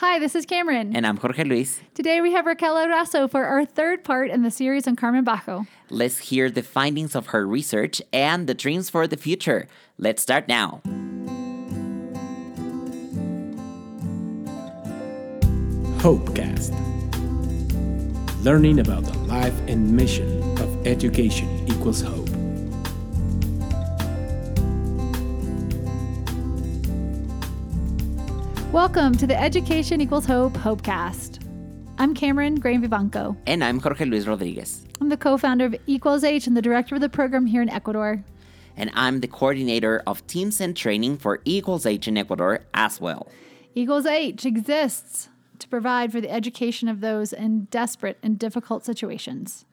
Hi, this is Cameron. And I'm Jorge Luis. Today we have Raquel Arasso for our third part in the series on Carmen Bajo. Let's hear the findings of her research and the dreams for the future. Let's start now. Hopecast. Learning about the life and mission of education equals hope. Welcome to the Education Equals Hope Hopecast. I'm Cameron Graham Vivanco. And I'm Jorge Luis Rodriguez. I'm the co founder of Equals H and the director of the program here in Ecuador. And I'm the coordinator of teams and training for Equals H in Ecuador as well. Equals H exists to provide for the education of those in desperate and difficult situations.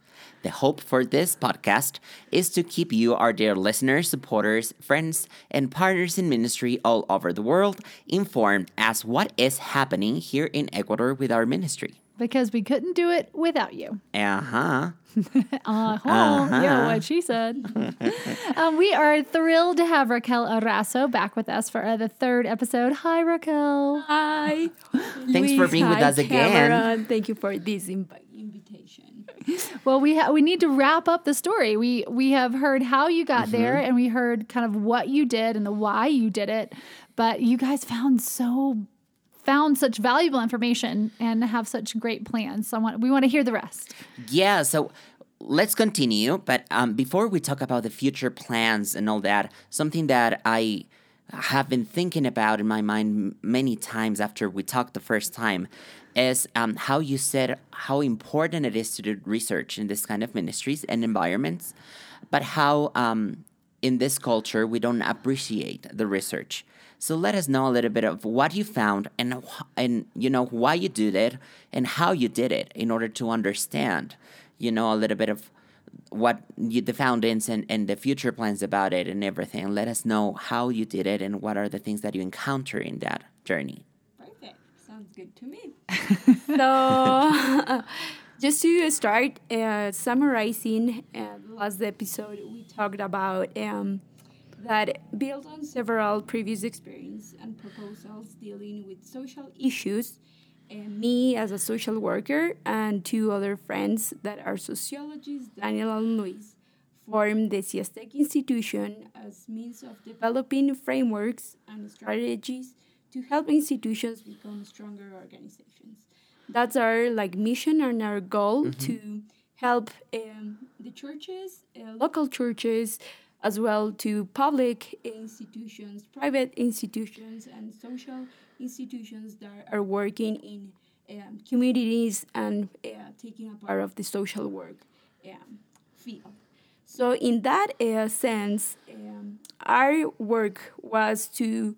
The hope for this podcast is to keep you, our dear listeners, supporters, friends, and partners in ministry all over the world informed as what is happening here in Ecuador with our ministry. Because we couldn't do it without you. Uh huh. Uh-huh. Yeah, what she said. um, we are thrilled to have Raquel Arasso back with us for uh, the third episode. Hi, Raquel. Hi. Thanks for being with Hi, us again. Cameron. Thank you for this invi- invitation. Well, we ha- we need to wrap up the story. We we have heard how you got there, and we heard kind of what you did and the why you did it. But you guys found so found such valuable information and have such great plans. So I want we want to hear the rest. Yeah, so let's continue. But um, before we talk about the future plans and all that, something that I have been thinking about in my mind many times after we talked the first time is um, how you said how important it is to do research in this kind of ministries and environments, but how um, in this culture we don't appreciate the research. So let us know a little bit of what you found and and you know why you did it and how you did it in order to understand, you know, a little bit of what you, the foundings and, and the future plans about it and everything. Let us know how you did it and what are the things that you encounter in that journey. Good to me. so, just to start uh, summarizing uh, last episode, we talked about um, that built on several previous experience and proposals dealing with social issues. And me as a social worker and two other friends that are sociologists, Daniel and Luis, formed the CIASTEC institution as means of developing frameworks and strategies to help institutions become stronger organizations. That's our like mission and our goal to help um, the churches, uh, local churches, as well to public institutions, private institutions, and social institutions that are working in um, communities and uh, taking a part of the social work um, field. So, in that uh, sense, um, our work was to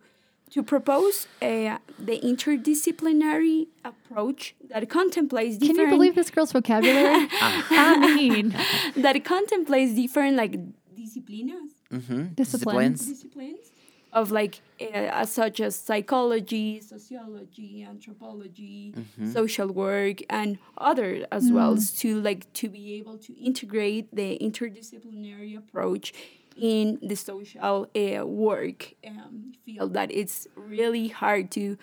to propose uh, the interdisciplinary approach that contemplates different. Can different you believe this girl's vocabulary? I mean, that contemplates different like disciplinas Mm-hmm. Disciplines. disciplines of like uh, such as psychology, sociology, anthropology, social work, and other as well to like to be able to integrate the interdisciplinary approach in the social uh, work um, field that it's really hard to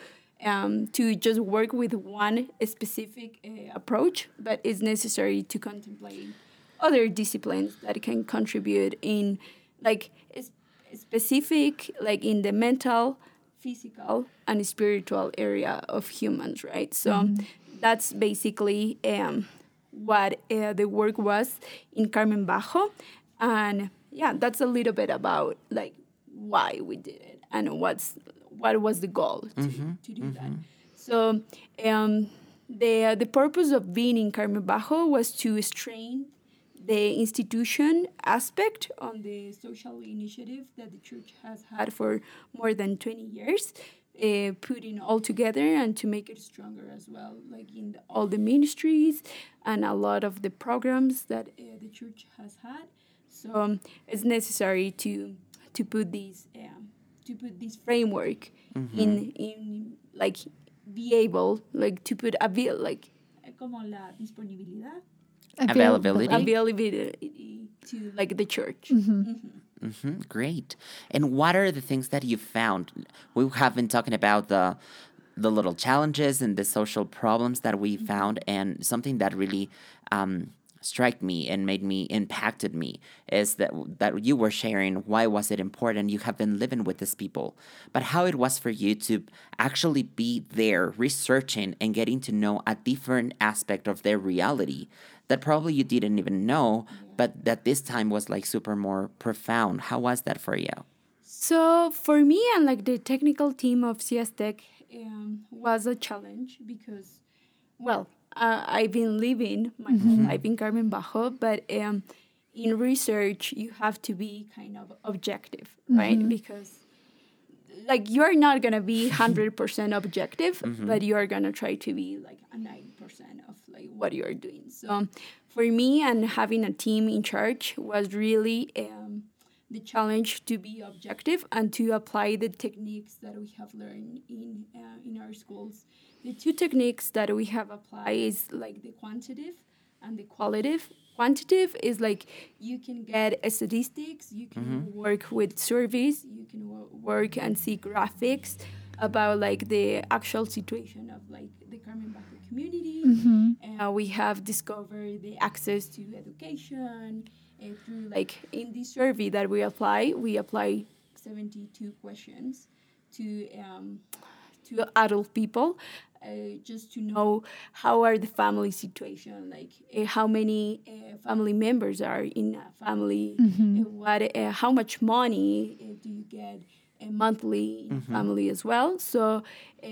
um, to just work with one specific uh, approach, but it's necessary to contemplate other disciplines that can contribute in like specific like in the mental physical and spiritual area of humans right? So that's basically um, what uh, the work was in carmen bajo and yeah that's a little bit about like why we did it and what's what was the goal to, to do that. So um, the the purpose of being in Carmen Bajo was to strain the institution aspect on the social initiative that the church has had for more than 20 years uh, putting all together and to make it stronger as well like in the, all the ministries and a lot of the programs that uh, the church has had so um, it's necessary to to put this um, to put this framework in in like be able like to put a bill like como la disponibilidad Availability. availability to like the church. hmm Great. And what are the things that you found? We have been talking about the the little challenges and the social problems that we found, and something that really um, struck me and made me impacted me is that that you were sharing why was it important. You have been living with these people. But how it was for you to actually be there researching and getting to know a different aspect of their reality that probably you didn't even know but that this time was like super more profound. How was that for you? So for me and like the technical team of CS Tech um, was a challenge because, well, uh, I've been living my whole life in Carmen Bajo, but um, in research you have to be kind of objective, right? Because like you're not gonna be hundred percent objective, but you are gonna try to be like a ninety percent of like what you are doing. So for me and having a team in charge was really um, the challenge to be objective and to apply the techniques that we have learned in uh, in our schools. The two techniques that we have applied is like the quantitative and the qualitative. Quantitative is like you can get statistics, you can work with surveys, you can wo- work and see graphics about like the actual situation of like the Carmen Bajo community. Uh, we have discovered the access to education uh, through like in this survey that we apply, we apply 72 questions to um, to adult people uh, just to know how are the family situation like uh, how many uh, family members are in a family uh, what uh, how much money uh, do you get uh, monthly in family as well. So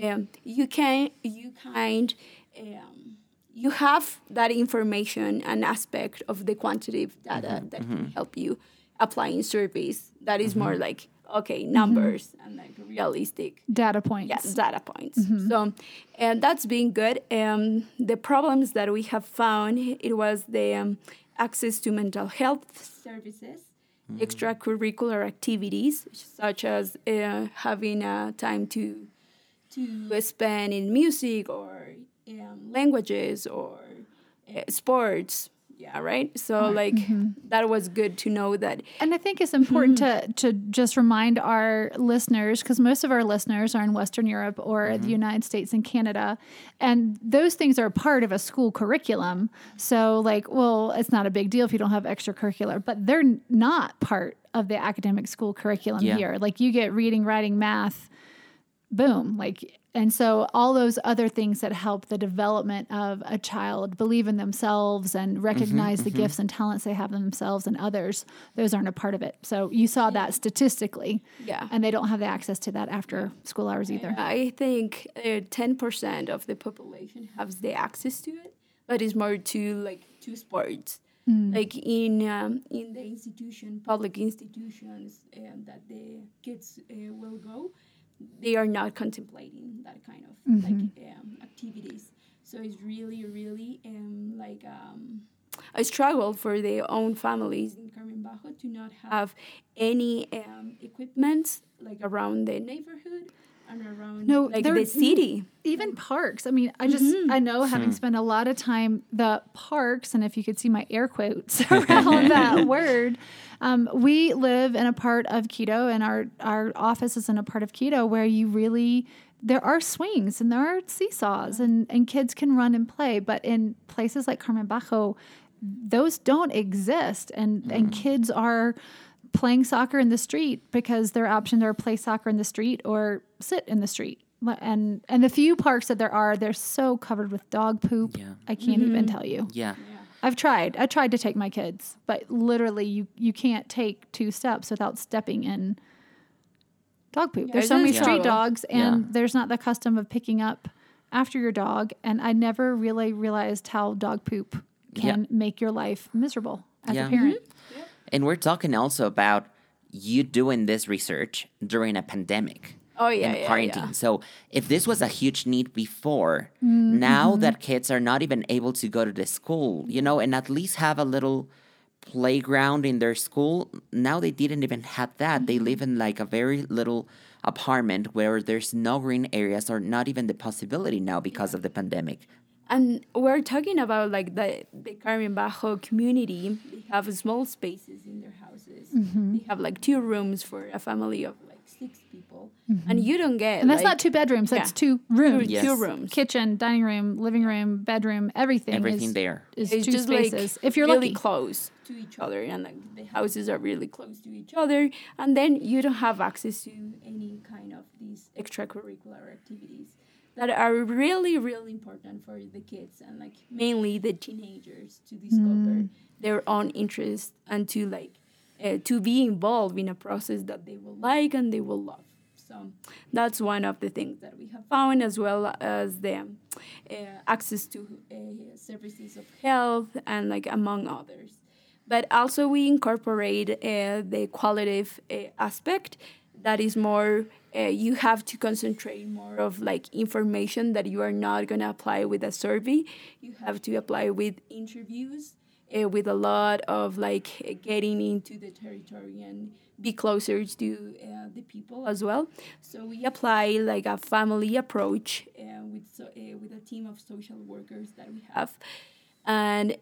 um, you can you kind um, you have that information and aspect of the quantitative data that can help you applying surveys. That is more like okay numbers and like realistic Data points. yes data points. So and that's been good. Um, the problems that we have found it was the um, access to mental health services extracurricular activities such as uh, having uh, time to to spend in music or um, languages or uh, sports yeah right so like that was good to know that And I think it's important to to just remind our listeners because most of our listeners are in Western Europe or the United States and Canada, and those things are part of a school curriculum. So, like, well, it's not a big deal if you don't have extracurricular, but they're not part of the academic school curriculum Yeah. here. Like, you get reading, writing, math, boom like and so all those other things that help the development of a child believe in themselves and recognize the gifts and talents they have in themselves and others those aren't a part of it so you saw that statistically Yeah. and they don't have the access to that after school hours either I think uh, ten percent of the population has the access to it, but it's more to like to sports. Like in um, in the institution, public institutions um, that the kids uh, will go, they are not contemplating that kind of like um, activities. So it's really, really um, like um, a struggle for their own families in Carmen Bajo to not have any um, equipment like around the neighborhood and around No, like there- the city. even parks. I mean i just mm-hmm. i know having hmm. spent a lot of time the parks and if you could see my air quotes around that word um, we live in a part of quito and our our office is in a part of quito where you really there are swings and there are seesaws and and kids can run and play but in places like carmen bajo those don't exist and and mm. kids are playing soccer in the street because their options are play soccer in the street or sit in the street. And and the few parks that there are, they're so covered with dog poop. Yeah. I can't even mm-hmm. tell you. yeah I've tried. I tried to take my kids, but literally you you can't take two steps without stepping in dog poop. there's so a many street struggle. dogs and Yeah. there's not the custom of picking up after your dog and I never really realized how dog poop can Yeah. make your life miserable as Yeah. a parent. Mm-hmm. And we're talking also about you doing this research during a pandemic Oh yeah, in yeah, quarantine. yeah. So if this was a huge need before, Mm-hmm. now that kids are not even able to go to the school, you know, and at least have a little playground in their school, now they didn't even have that. They Mm-hmm. live in like a very little apartment where there's no green areas or not even the possibility now because of the pandemic. And we're talking about like the the Carmen Bajo community. They have small spaces in their houses. Mm-hmm. They have like two rooms for a family of like six people, mm-hmm. and you don't get. And that's like, not two bedrooms. That's yeah. two rooms. two, Yes. two rooms. Kitchen, dining room, living room, bedroom, everything. Everything is, there. is it's two just spaces. like if you're really lucky. close to each other and like the houses are really close to each other and then you don't have access to any kind of these extracurricular activities that are really really important for the kids and like mainly the teenagers to discover their own interests and to like uh, to be involved in a process that they will like and they will love so that's one of the things that we have found, as well as the uh, access to uh, services of health and like among others. But also we incorporate uh, the qualitative uh, aspect that is more uh, you have to concentrate more of like information that you are not going to apply with a survey you have to apply with interviews uh, with a lot of like getting into the territory and be closer to uh, the people as well. So we apply like a family approach with so, with a team of social workers that we have, and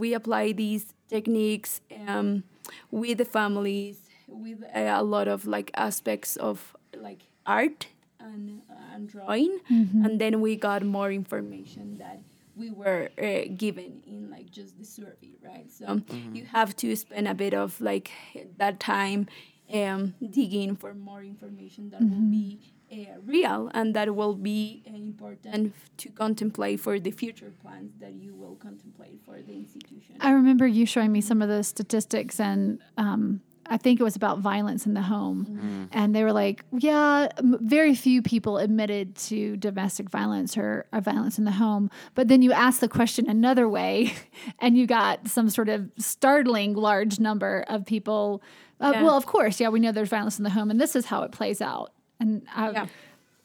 we apply these techniques um, with the families with uh, a lot of like aspects of like art and, and drawing, and then we got more information that we were uh, given in like just the survey, right? So you have to spend a bit of like that time um, digging for more information that will be uh, real and that will be uh, important f- to contemplate for the future plans that you will contemplate for the institution. I remember you showing me some of the statistics, and um, I think it was about violence in the home. And they were like, yeah, m- very few people admitted to domestic violence or, or violence in the home. But then you asked the question another way, and you got some sort of startling large number of people. Uh, Yeah. Well, of course, yeah, we know there's violence in the home, and this is how it plays out. And I, Yeah.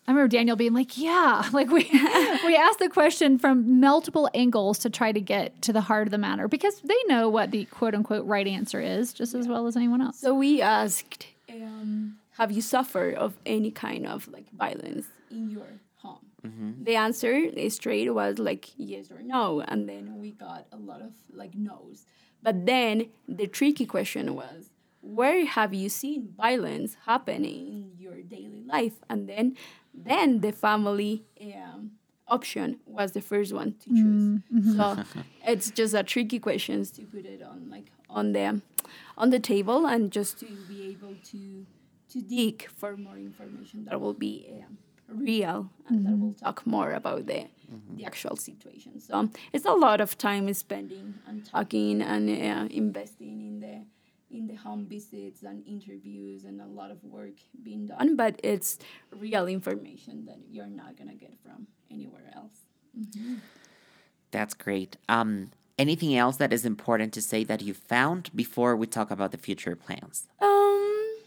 I remember Daniel being like, "Yeah," like we we asked the question from multiple angles to try to get to the heart of the matter because they know what the quote unquote right answer is just as well as anyone else. So we asked, um, have you suffered of any kind of like violence in your home? The answer straight was like yes or no, and then we got a lot of like no's. But then the tricky question was, where have you seen violence happening in your daily life? And then, then the family um, option was the first one to choose. So it's just a tricky questions to put it on like on the on the table and just to be able to to dig for more information that will be um, real and that will talk more about the the actual situation. So it's a lot of time spending and talking and uh, investing in the in the home visits and interviews and a lot of work being done, but it's real information that you're not gonna get from anywhere else. That's great. Um, anything else that is important to say that you found before we talk about the future plans? Um,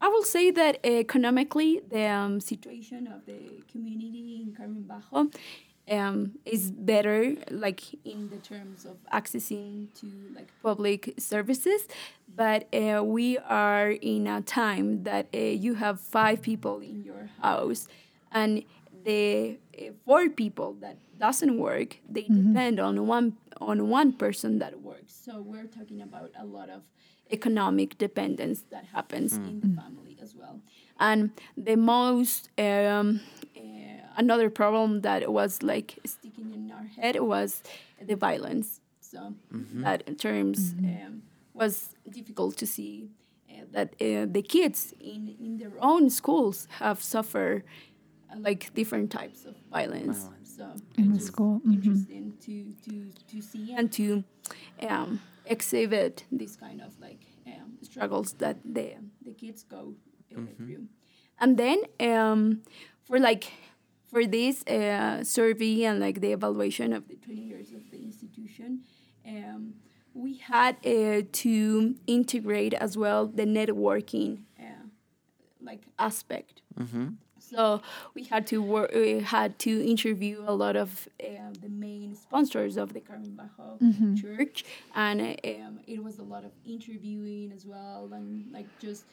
I will say that economically, the um, situation of the community in Carmen Bajo um, is better, like in the terms of accessing to like public services. But uh, we are in a time that uh, you have five people in your house, and the uh, four people that doesn't work, they depend on one on one person that works. So we're talking about a lot of economic dependence that happens in the family as well. And the most um, another problem that was like sticking in our head was the violence. So that in terms um, was difficult to see uh, that uh, the kids in, in their own schools have suffered uh, like different types of violence. So In the it's school, mhm. to, to, to see and to um, exhibit these kind of like um, struggles that the the kids go uh, through. And then um, for like for this uh, survey and like the evaluation of the 20 years of the institution, um, we had uh, to integrate as well the networking uh, like aspect. So we had to work. We had to interview a lot of uh, the main sponsors of the Carmen Bajo Church, and uh, um, it was a lot of interviewing as well, and like just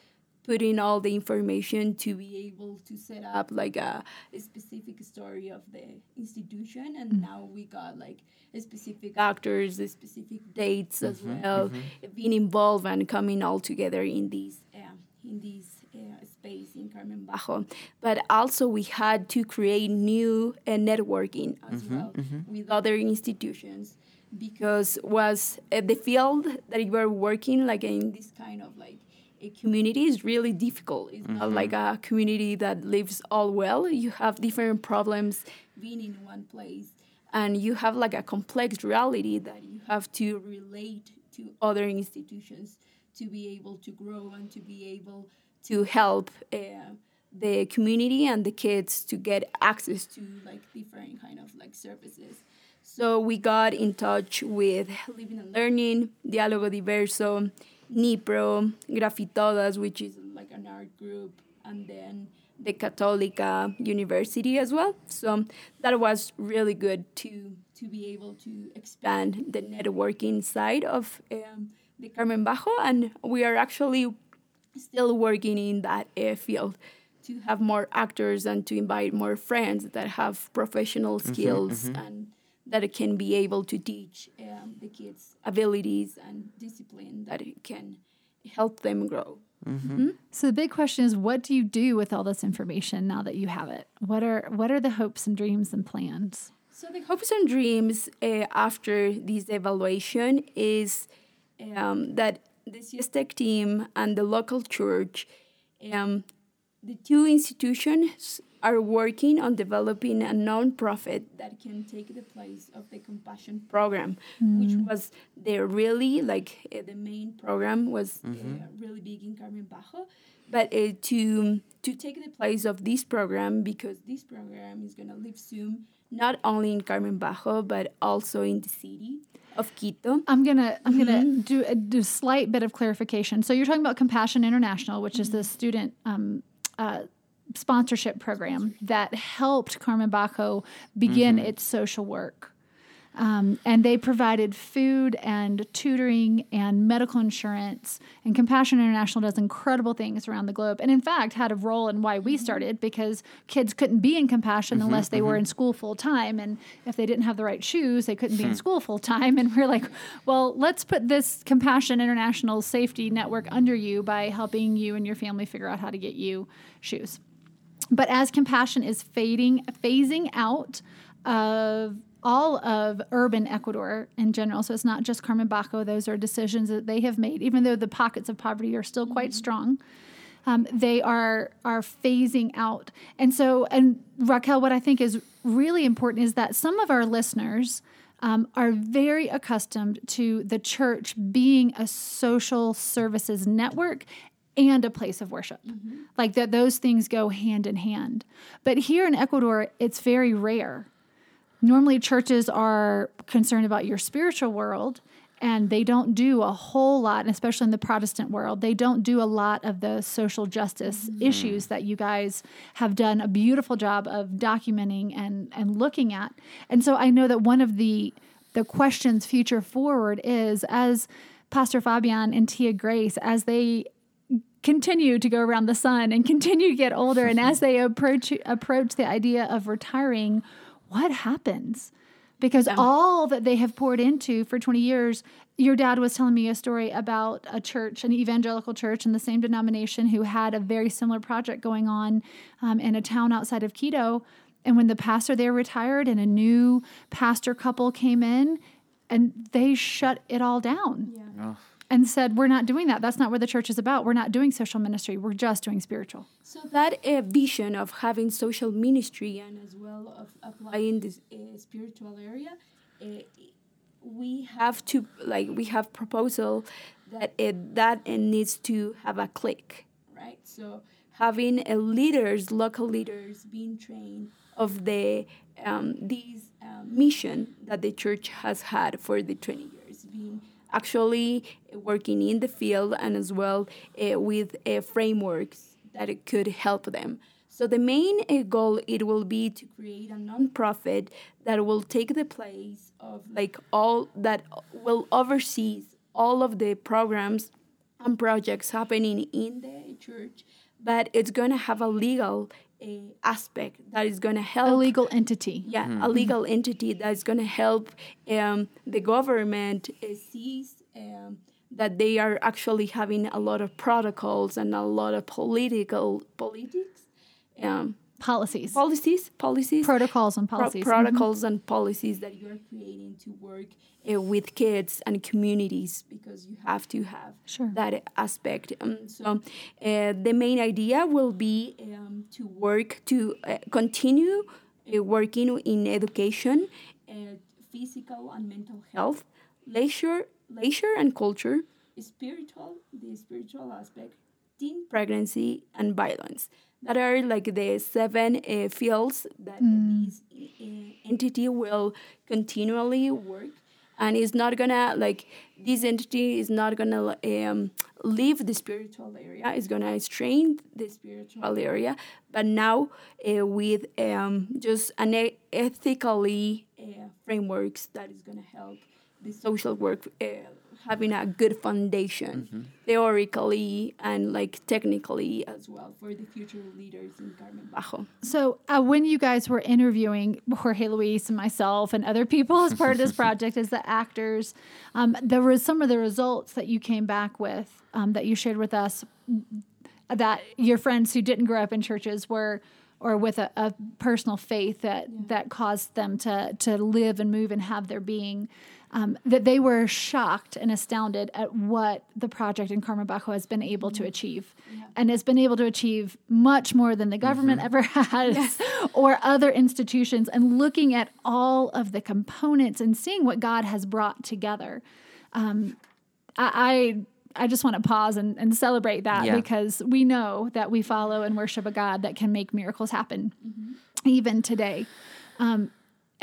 putting all the information to be able to set up like a, a specific story of the institution. And now we got like a specific actors, the specific dates as well, being involved and coming all together in these um, in these uh, space in Carmen Bajo. But also, we had to create new uh, networking as well with other institutions because was uh, the field that you were working like in this kind of like a community is really difficult. It's not like a community that lives all well. You have different problems being in one place, and you have like a complex reality that you have to relate to other institutions to be able to grow and to be able to help uh, the community and the kids to get access to like different kind of like services. So we got in touch with Living and Learning, Diálogo Diverso, NIPRO, Grafitodas, which is like an art group, and then the Católica University as well. So that was really good to to be able to expand the networking side of um, the Carmen Bajo, and we are actually still working in that uh, field to have more actors and to invite more friends that have professional skills and that it can be able to teach um, the kids abilities and discipline that it can help them grow. So the big question is, what do you do with all this information now that you have it? What are what are the hopes and dreams and plans? So the hopes and dreams uh, after this evaluation is um, that the CSTEC team and the local church, um, the two institutions are working on developing a nonprofit that can take the place of the compassion program, which was the really like uh, the main program was uh, really big in Carmen Bajo, but uh, to to take the place of this program because this program is gonna live soon, not only in Carmen Bajo but also in the city of Quito. I'm gonna I'm gonna do a, do slight bit of clarification. So you're talking about Compassion International, which is the student um, uh, sponsorship program that helped Carmen Bajo begin mm-hmm. its social work. Um, and they provided food and tutoring and medical insurance. And Compassion International does incredible things around the globe. And in fact, had a role in why we mm-hmm. started because kids couldn't be in Compassion mm-hmm. unless they were in school full time. And if they didn't have the right shoes, they couldn't be in hmm. school full time. And we're like, well, let's put this Compassion International safety network under you by helping you and your family figure out how to get you shoes. But as compassion is fading, phasing out of all of urban Ecuador in general, so it's not just Carmen Bajo. those are decisions that they have made, even though the pockets of poverty are still quite strong. Um, they are are phasing out, and so and Raquel, what I think is really important is that some of our listeners um, are very accustomed to the church being a social services network and a place of worship. Mm-hmm. Like that those things go hand in hand. But here in Ecuador, it's very rare. Normally churches are concerned about your spiritual world and they don't do a whole lot, and especially in the Protestant world, they don't do a lot of the social justice mm-hmm. issues that you guys have done a beautiful job of documenting and, and looking at. And so I know that one of the the questions future forward is as Pastor Fabian and Tia Grace, as they continue to go around the sun and continue to get older. And as they approach approach the idea of retiring what happens? Because all that they have poured into for 20 years your dad was telling me a story about a church an evangelical church in the same denomination who had a very similar project going on um, in a town outside of quito. And when the pastor there retired and a new pastor couple came in and they shut it all down and said, We're not doing that. That's not what the church is about. We're not doing social ministry. We're just doing spiritual. So that uh, vision of having social ministry and as well of applying this uh, spiritual area, uh, we have to like we have proposal that it, that it needs to have a click, right? So having uh, leaders, local leaders, being trained of the um, these uh, mission that the church has had for the twenty years, being actually working in the field and as well uh, with uh, frameworks that it could help them. So the main uh, goal it will be to create a nonprofit that will take the place of like all that will oversee all of the programs and projects happening in the church, but it's going to have a legal uh, aspect that is going to help A legal entity. yeah, a legal entity that's going to help um, the government uh, seize um, that they are actually having a lot of protocols and a lot of political politics um, Policies, policies policies protocols, and pro- policies. Mm-hmm. protocols and policies that you are creating to work uh, with kids and communities because you have to have Sure. that aspect. Um, so uh, the main idea will be um, to work to uh, continue uh, working in education, uh, physical and mental health, leisure, leisure and culture, spiritual, the spiritual aspect, teen pregnancy and violence. That are like the seven uh, fields that this uh, entity will continually work. And it's not gonna like this entity is not gonna um, leave the spiritual area. It's gonna strain the spiritual area. But now uh, with um, just an e- ethically uh, frameworks that is gonna help the social work uh, having a good foundation theoretically and like technically as well for the future leaders in Carmen Bajo. So, uh, when you guys were interviewing Jorge Luis and myself and other people as part of this project as the actors, um, there was some of the results that you came back with um, that you shared with us that your friends who didn't grow up in churches were or with a, a personal faith that that caused them to to live and move and have their being um, that they were shocked and astounded at what the project in Carmen Bajo has been able to achieve and has been able to achieve much more than the government ever has or other institutions. And looking at all of the components and seeing what God has brought together um, I, I I just want to pause and, and celebrate that Yeah. because we know that we follow and worship a God that can make miracles happen even today. Um,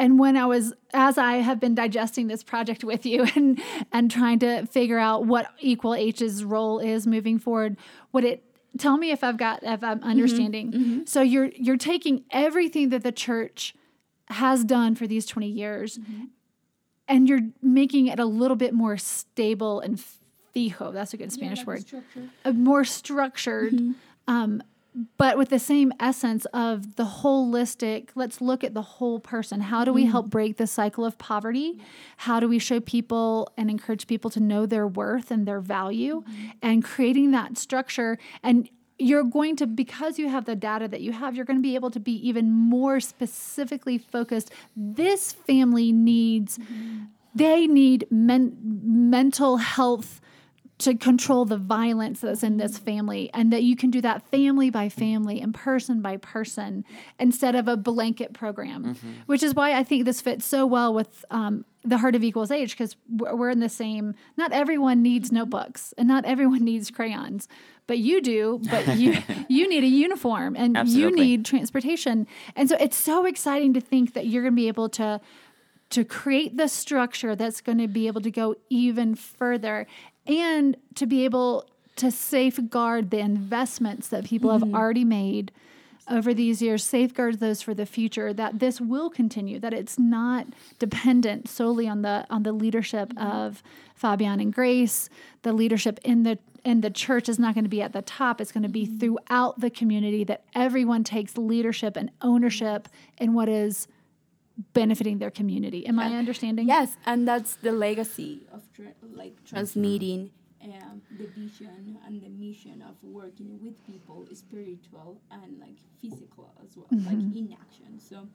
and when I was, as I have been digesting this project with you and and trying to figure out what Equal H's role is moving forward, what it tell me if I've got if I'm understanding. So you're you're taking everything that the church has done for these 20 years and you're making it a little bit more stable and fijo. That's a good Spanish word. A uh, more structured, um, but with the same essence of the holistic. Let's look at the whole person. How do we mm. help break the cycle of poverty? How do we show people and encourage people to know their worth and their value, mm-hmm. and creating that structure and you're going to because you have the data that you have you're going to be able to be even more specifically focused this family needs mm-hmm. they need men, mental health to control the violence that's in this family and that you can do that family by family and person by person instead of a blanket program which is why i think this fits so well with um, the heart of equals H because we're we're in the same not everyone needs notebooks and not everyone needs crayons but you do but you you need a uniform and you need transportation. And so it's so exciting to think that you're going to be able to to create the structure that's going to be able to go even further and to be able to safeguard the investments that people have mm-hmm. already made over these years, safeguard those for the future, that this will continue, that it's not dependent solely on the on the leadership mm-hmm. of Fabian and Grace. The leadership in the in the church is not going to be at the top. It's going to be mm-hmm. throughout the community that everyone takes leadership and ownership in what is benefiting their community. Am I understanding? Yes, and that's the legacy of tra- like transmitting um, the vision and the mission of working with people, spiritual and like physical as well, like in action. So,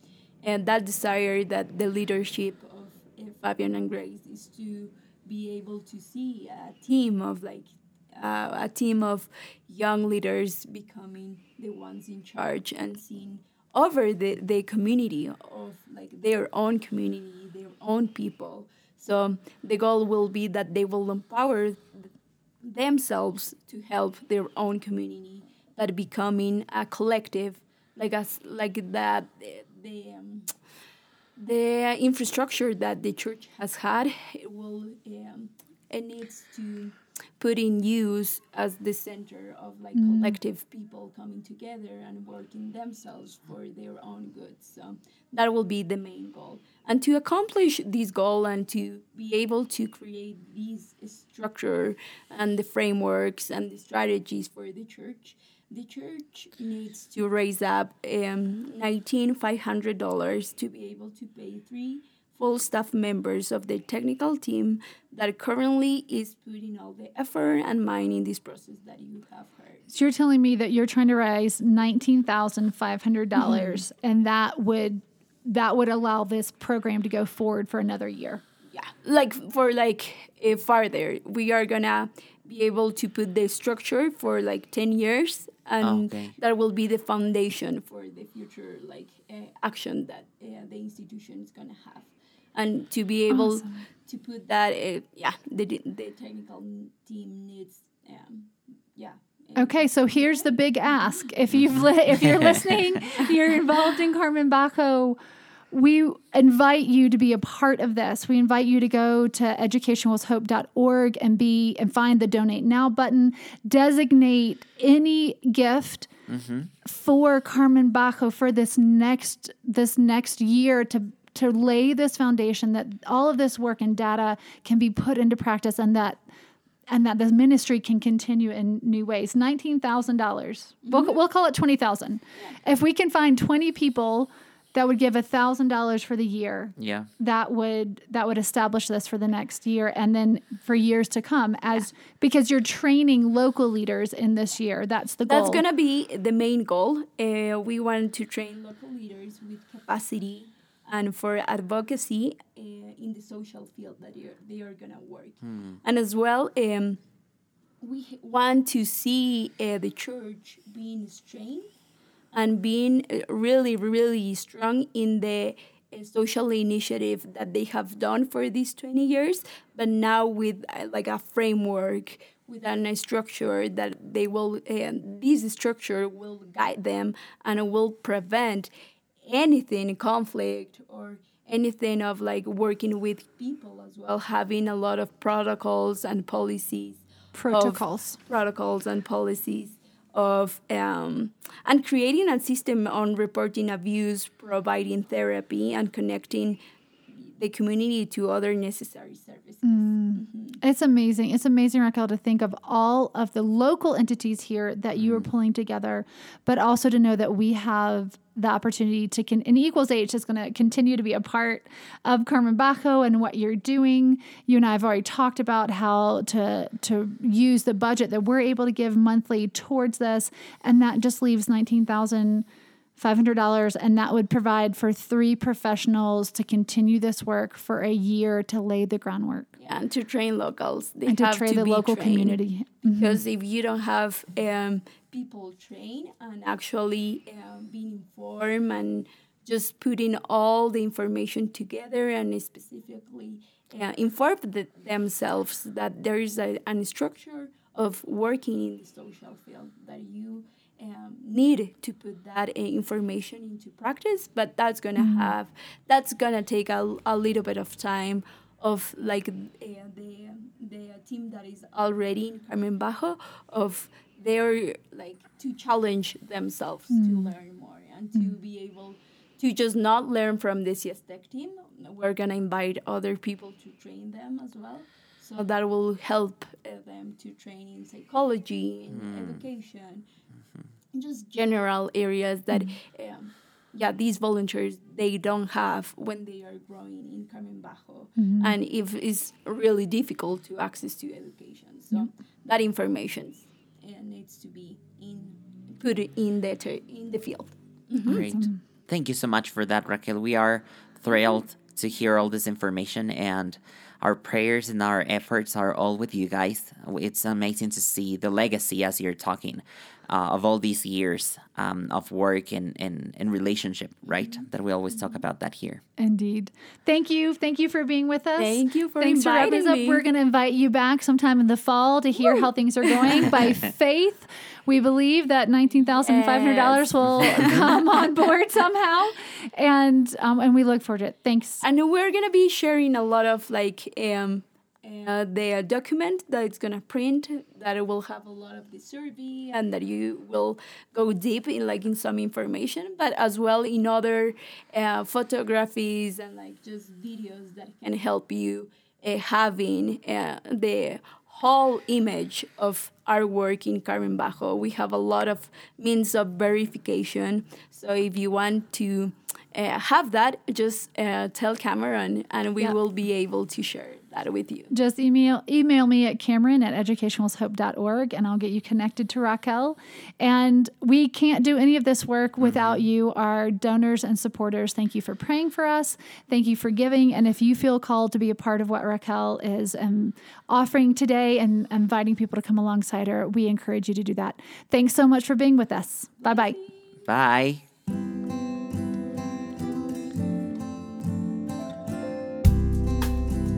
and that desire that the leadership of uh, Fabian and Grace is to be able to see a team of like uh, a team of young leaders becoming the ones in charge and seeing over the, the community of like their own community, their own people. So the goal will be that they will empower themselves to help their own community, but becoming a collective, like us, like that the, the um, the infrastructure that the church has had it will um, it needs to put in use as the center of like collective people coming together and working themselves for their own good. So that will be the main goal. And to accomplish this goal and to be able to create these structure and the frameworks and the strategies for the church the church needs to raise up um, $19500 to be able to pay three full staff members of the technical team that currently is putting all the effort and mind in this process that you have heard. So you're telling me that you're trying to raise nineteen thousand five hundred dollars, and that would that would allow this program to go forward for another year. Yeah, like for like uh, farther, we are gonna be able to put the structure for like ten years, and Okay. that will be the foundation for the future like uh, action that uh, the institution is gonna have, and to be able to put that, uh, yeah, the the technical team needs, um, yeah. Okay, so here's the big ask. If you've li- if you're listening, you're involved in Carmen Bajo. We invite you to be a part of this. We invite you to go to educationequalshope.org and be and find the donate now button. Designate any gift for Carmen Bajo for this next this next year to to lay this foundation that all of this work and data can be put into practice and that and that the ministry can continue in new ways. Nineteen thousand dollars. We'll we'll call it twenty thousand. If we can find twenty people that would give thousand dollars for the year, Yeah. that would that would establish this for the next year and then for years to come. As because you're training local leaders in this year. That's the goal. That's gonna be the main goal. Uh, we want to train local leaders with capacity and for advocacy uh, in the social field that they are, they are gonna work, and as well. Um, we want to see uh, the church being strong and being uh, really, really strong in the uh, social initiative that they have done for these 20 years, but now with like a framework, with a structure that they will, this structure will guide them and will prevent anything, conflict or anything of like working with people as well, having a lot of protocols and policies Protocols. protocols and policies of um, and creating a system on reporting abuse, providing therapy, and connecting the community to other necessary services. Mm. Mm-hmm. It's amazing. It's amazing, Raquel, to think of all of the local entities here that you are mm. pulling together, but also to know that we have the opportunity to, con- and Equals H is going to continue to be a part of Carmen Bajo and what you're doing. You and I have already talked about how to to use the budget that we're able to give monthly towards this, and that just leaves nineteen thousand. $500 and that would provide for three professionals to continue this work for a year to lay the groundwork Yeah, and to train locals, they and to train to the local trained. community. Because if you don't have um, people trained and actually uh, being informed and just putting all the information together and specifically uh, inform the, themselves that there is a, a structure of working in the social field that you um, need to put that uh, information into practice but that's gonna have that's gonna take a, a little bit of time of like uh, the the team that is already in Carmen Bajo of their like to challenge themselves to learn more and to be able to just not learn from the CS Tech team. We're gonna invite other people to train them as well. So that will help uh, them to train in psychology, in education, in just general areas that, um, yeah, these volunteers they don't have when they are growing in Carmen Bajo, and if it's really difficult to access to education. So that information uh, needs to be in put in the ter- in the field. Great. Thank you so much for that, Raquel. We are thrilled to hear all this information, and our prayers and our efforts are all with you guys. It's amazing to see the legacy as you're talking uh, of all these years um, of work and, and, and relationship, right? That we always talk about that here. Indeed. Thank you. Thank you for being with us. Thank you for Thanks for wrapping inviting us up. me. We're going to invite you back sometime in the fall to hear how things are going. By faith, we believe that $19,500 will come on board somehow. And um, and we look forward to it. Thanks. and we're gonna be sharing a lot of like um uh, the document that it's gonna print that it will have a lot of the survey and that you will go deep in like in some information but as well in other uh, photographies and like just videos that can help you uh, having uh, the whole image of our work in Carmen Bajo. We have a lot of means of verification. So if you want to uh, have that, just uh, tell Cameron and we Yeah. will be able to share that with you. Just email email me at Cameron at educationequalshope.org and I'll get you connected to Raquel. And we can't do any of this work without you, our donors and supporters. Thank you for praying for us. Thank you for giving. And if you feel called to be a part of what Raquel is um, offering today and inviting people to come alongside her, we encourage you to do that. Thanks so much for being with us. Bye bye. Bye.